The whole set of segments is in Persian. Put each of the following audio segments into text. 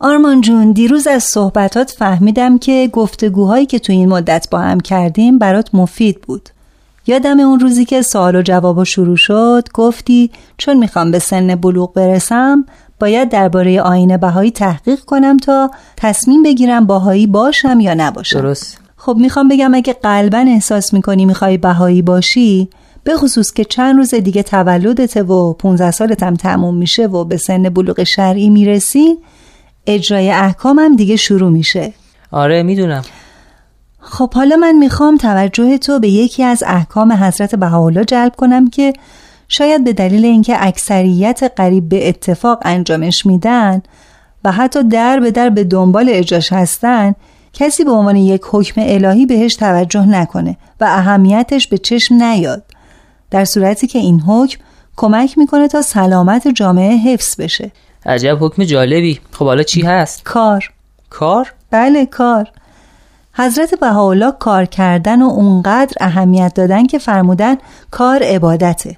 آرمان جون دیروز از صحبتات فهمیدم که گفتگوهایی که تو این مدت با هم کردیم برات مفید بود. یادم اون روزی که سوال و جواب شروع شد گفتی چون می‌خوام به سن بلوغ برسم باید درباره آین بهایی تحقیق کنم تا تصمیم بگیرم باهایی باشم یا نباشم. درست. خب می‌خوام بگم اگه قلبا احساس می‌کنی می‌خوای بهایی باشی به خصوص که چند روز دیگه تولدت و 15 سالت هم تموم میشه و به سن بلوغ شرعی می‌رسی اجرای احکامم دیگه شروع میشه. آره می‌دونم. خب حالا من می‌خوام توجه تو به یکی از احکام حضرت بهاءالله جلب کنم که شاید به دلیل اینکه اکثریت قریب به اتفاق انجامش میدن و حتی در به در به دنبال اجاش هستن کسی به عنوان یک حکم الهی بهش توجه نکنه و اهمیتش به چشم نیاد. در صورتی که این حکم کمک می‌کنه تا سلامت جامعه حفظ بشه. عجب حکم جالبی. خب حالا چی هست؟ کار. کار؟ بله کار. حضرت بهاءالله کار کردن و اونقدر اهمیت دادن که فرمودن کار عبادته.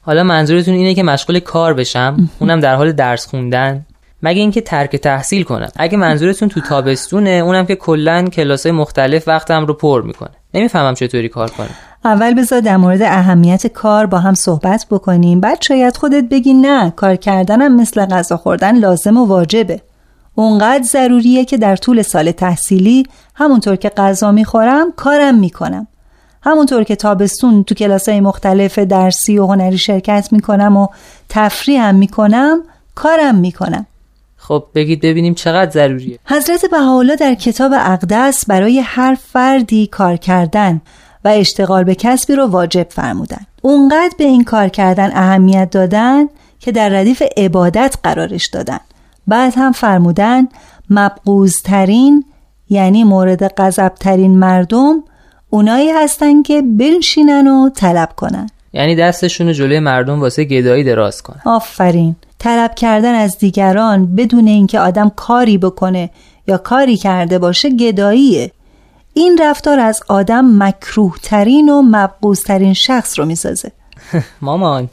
حالا منظورتون اینه که مشغول کار بشم؟ اونم در حال درس خوندن؟ مگه اینکه ترک تحصیل کنم؟ اگه منظورتون تو تابستونه اونم که کلا کلاسای مختلف وقتم رو پر می‌کنه. نمی‌فهمم چطوری کار کنم. اول بذار در مورد اهمیت کار با هم صحبت بکنیم. بعد شاید خودت بگی نه کار کردنم مثل غذا خوردن لازم و واجبه. اونقدر ضروریه که در طول سال تحصیلی همونطور که غذا می‌خورم کارم می‌کنم. همونطور که تابستون تو کلاسای مختلف درسی و هنری شرکت می‌کنم و تفریح هم می‌کنم کارم می‌کنم. خب بگید ببینیم چقدر ضروریه. حضرت بهاءالله در کتاب اقدس برای هر فردی کار کردن. و اشتغال به کسبی رو واجب فرمودن. اونقدر به این کار کردن اهمیت دادن که در ردیف عبادت قرارش دادن. بعد هم فرمودن مبغوزترین یعنی مورد غضبترین مردم اونایی هستن که بنشینن و طلب کنن. یعنی دستشون جلوی مردم واسه گدایی دراز کنن. آفرین. طلب کردن از دیگران بدون اینکه آدم کاری بکنه یا کاری کرده باشه گداییه. این رفتار از آدم مکروه ترین و مبغوز ترین شخص رو می‌سازه. مامان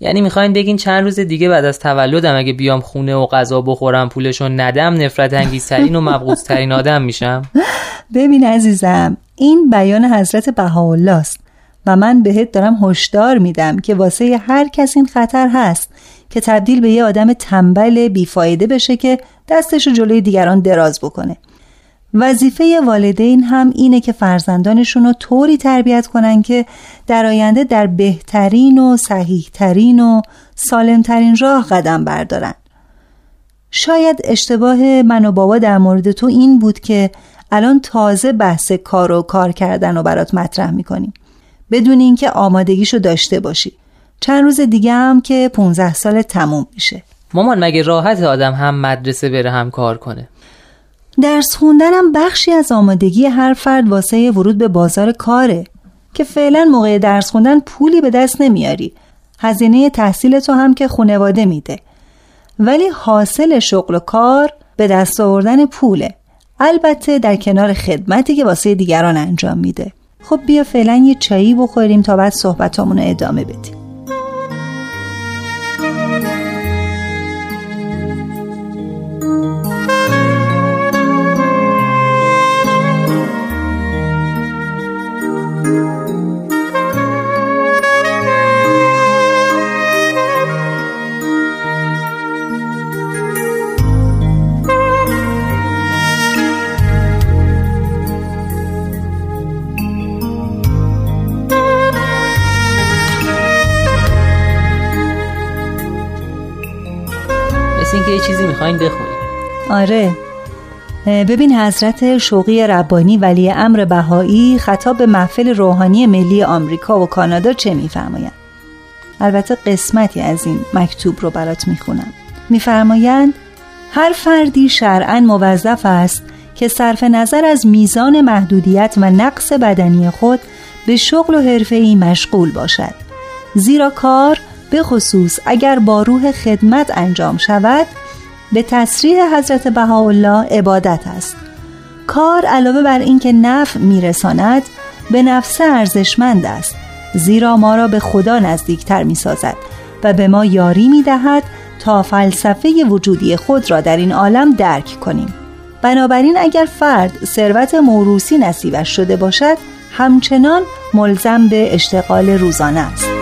یعنی می‌خواین بگین چند روز دیگه بعد از تولدم اگه بیام خونه و غذا بخورم پولشو ندم نفرت انگیزترین و مبغوزترین آدم میشم؟ ببین عزیزم این بیان حضرت بهاءالله است و من بهت دارم هشدار میدم که واسه هر کس این خطر هست که تبدیل به یه آدم تنبل بیفایده بشه که دستشو جلوی دیگران دراز بکنه. وظیفه والدین هم اینه که فرزندانشون رو طوری تربیت کنن که در آینده در بهترین و صحیحترین و سالمترین راه قدم بردارن. شاید اشتباه من و بابا در مورد تو این بود که الان تازه بحث کار و کار کردن رو برات مطرح می‌کنیم. بدون اینکه آمادگیشو داشته باشی. چند روز دیگه هم که 15 سال تموم میشه. مامان مگه راحت آدم هم مدرسه بره هم کار کنه؟ درس خوندنم بخشی از آمادگی هر فرد واسه ورود به بازار کاره که فعلا موقع درس خوندن پولی به دست نمیاری. هزینه تحصیل تو هم که خونواده میده. ولی حاصل شغل و کار به دست آوردن پوله. البته در کنار خدمتی که واسه دیگران انجام میده. خب بیا فعلا یه چایی بخوریم تا بعد صحبتامون ادامه بدیم. اینکه یه چیزی می‌خواین بخونیم. آره. ببین حضرت شوقی ربانی ولی امر بهایی خطاب به محفل روحانی ملی آمریکا و کانادا چه میفرمایند؟ البته قسمتی از این مکتوب رو برات می‌خونم. میفرمایند هر فردی شرعا موظف است که صرف نظر از میزان محدودیت و نقص بدنی خود به شغل و حرفه‌ای مشغول باشد. زیرا کار به خصوص اگر با روح خدمت انجام شود به تصریح حضرت بهاءالله عبادت است. کار علاوه بر اینکه نفع میرساند به نفس ارزشمند است زیرا ما را به خدا نزدیکتر می سازد و به ما یاری می دهد تا فلسفه وجودی خود را در این عالم درک کنیم. بنابراین اگر فرد ثروت موروسی نصیبش شده باشد همچنان ملزم به اشتغال روزانه است.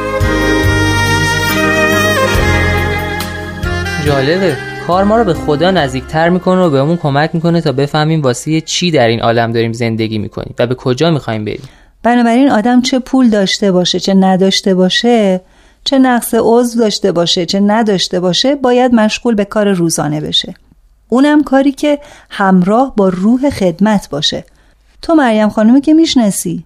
جالبه. کار ما رو به خدا نزدیکتر می‌کنه و بهمون کمک می‌کنه تا بفهمیم واسه چی در این عالم داریم زندگی می‌کنیم و به کجا می‌خوایم بریم. بنابراین آدم چه پول داشته باشه چه نداشته باشه چه نقص عضو داشته باشه چه نداشته باشه باید مشغول به کار روزانه بشه. اونم کاری که همراه با روح خدمت باشه. تو مریم خانومی که می‌شناسی؟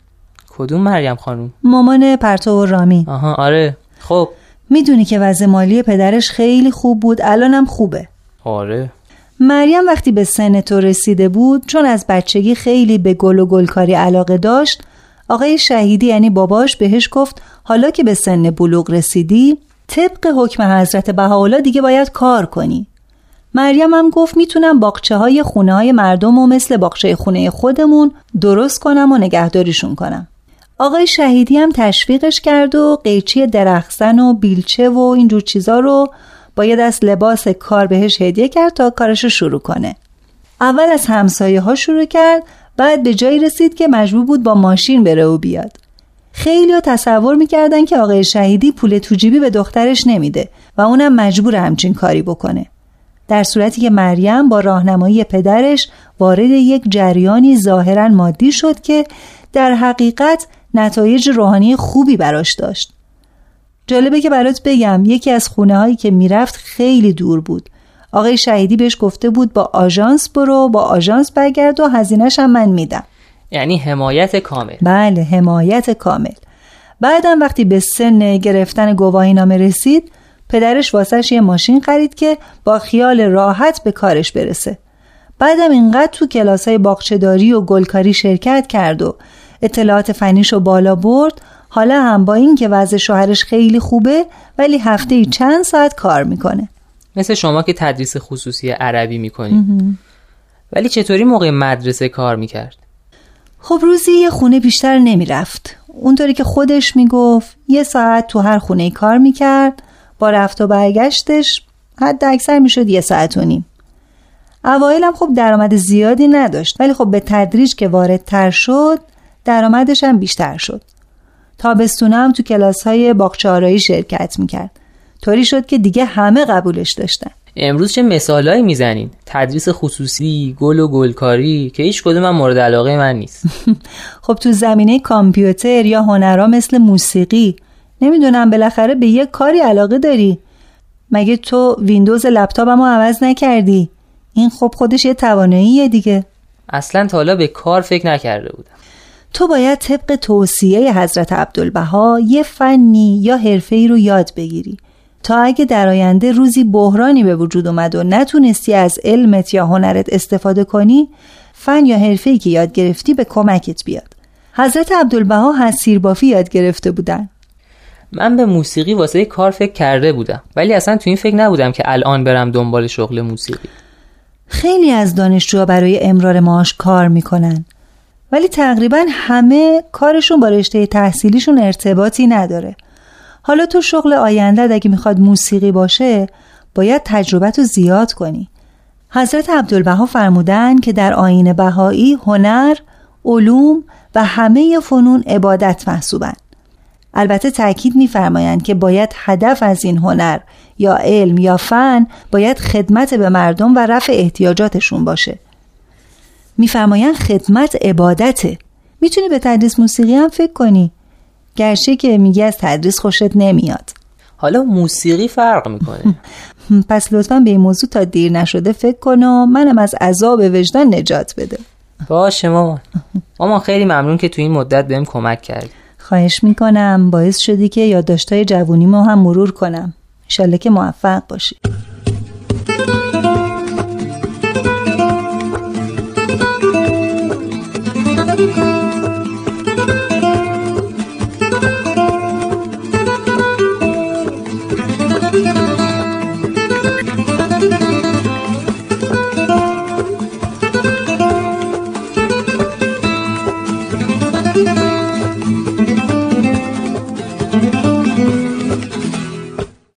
کدوم مریم خانوم؟ مامان پرتو و رامی. آها آره. خب. می‌دونی که وضع مالی پدرش خیلی خوب بود الانم خوبه. آره. مریم وقتی به سن تو رسیده بود چون از بچگی خیلی به گل و گلکاری علاقه داشت آقای شهیدی یعنی باباش بهش گفت حالا که به سن بلوغ رسیدی طبق حکم حضرت بهاءالله دیگه باید کار کنی. مریم هم گفت می‌تونم باقچه های خونه های مردم و مثل باغچه خونه خودمون درست کنم و نگهداریشون کنم. آقای شهیدی هم تشویقش کرد و قیچی درخزن و بیلچه و اینجور چیزا رو باید از لباس کار بهش هدیه کرد تا کارش رو شروع کنه. اول از همسایه ها شروع کرد بعد به جایی رسید که مجبور بود با ماشین بره و بیاد. خیلی ها تصور می‌کردن که آقای شهیدی پول توجیبی به دخترش نمیده و اونم مجبور همچین کاری بکنه. در صورتی که مریم با راهنمایی پدرش وارد یک جریانی ظاهرا مادی شد که در حقیقت نتایج روحانی خوبی براش داشت. جالبه که برات بگم یکی از خونه هایی که می‌رفت خیلی دور بود. آقای شهیدی بهش گفته بود با آژانس برو با آژانس برگرد و هزینهش هم من میدم. یعنی حمایت کامل. بله حمایت کامل. بعدم وقتی به سن گرفتن گواهی نامه رسید پدرش واسش یه ماشین خرید که با خیال راحت به کارش برسه. بعدم اینقدر تو کلاس های باغچه‌داری و گلکاری شرکت کرد و اطلاعات فنیش رو بالا برد. حالا هم با اینکه وضع شوهرش خیلی خوبه ولی هفته ای چند ساعت کار می‌کنه. مثل شما که تدریس خصوصی عربی می‌کنی. ولی چطوری موقع مدرسه کار می‌کرد؟ خب روزی یه خونه بیشتر نمی‌رفت. اونطوری که خودش می‌گفت یه ساعت تو هر خونه کار می‌کرد. با رفت و برگشتش حد اکثر می‌شد یه ساعت و نیم. اوایل هم خب درآمد زیادی نداشت. ولی خب به تدریج که وارد تر شد درآمدش هم بیشتر شد. تابستونه هم تو کلاس های باغچه شرکت می‌کرد. طوری شد که دیگه همه قبولش داشتن. امروز چه مثالایی می‌زنین؟ تدریس خصوصی گل و گلکاری که هیچ کدوم هم مورد علاقه من نیست. خب تو زمینه کامپیوتر یا هنرها مثل موسیقی نمی‌دونم بالاخره به یه کاری علاقه داری. مگه تو ویندوز لپتاپمو عوض نکردی؟ این خب خودش یه تواناییه دیگه. اصلا تا حالا به کار فکر نکرده بودم. تو باید طبق توصیه حضرت عبدالبها یه فنی یا حرفه‌ای رو یاد بگیری. تا اگه در آینده روزی بحرانی به وجود اومد و نتونستی از علمت یا هنرت استفاده کنی فن یا حرفه‌ای که یاد گرفتی به کمکت بیاد. حضرت عبدالبها حسیر بافی یاد گرفته بودن. من به موسیقی واسه کار فکر کرده بودم ولی اصلا تو این فکر نبودم که الان برم دنبال شغل موسیقی. خیلی از دانشجوها برای امرار معاش کار می‌کنن. ولی تقریبا همه کارشون با رشته تحصیلیشون ارتباطی نداره. حالا تو شغل آینده اگه می‌خواد موسیقی باشه باید تجربت رو زیاد کنی. حضرت عبدالبها فرمودن که در آین بهایی هنر، علوم و همه فنون عبادت محسوبن. البته تاکید میفرمایند که باید هدف از این هنر یا علم یا فن باید خدمت به مردم و رفع احتیاجاتشون باشه. میفرمایند خدمت عبادته. می‌تونی به تدریس موسیقی هم فکر کنی. گرچه که میگی از تدریس خوشت نمیاد. حالا موسیقی فرق می‌کنه. پس لطفا به این موضوع تا دیر نشده فکر کن و منم از عذاب وجدان نجات بده باشه مامان. مامان خیلی ممنون که تو این مدت بهم کمک کردی. خواهش می‌کنم. باعث شدی که یادداشتای جوونی ما هم مرور کنم. انشالله که موفق باشی.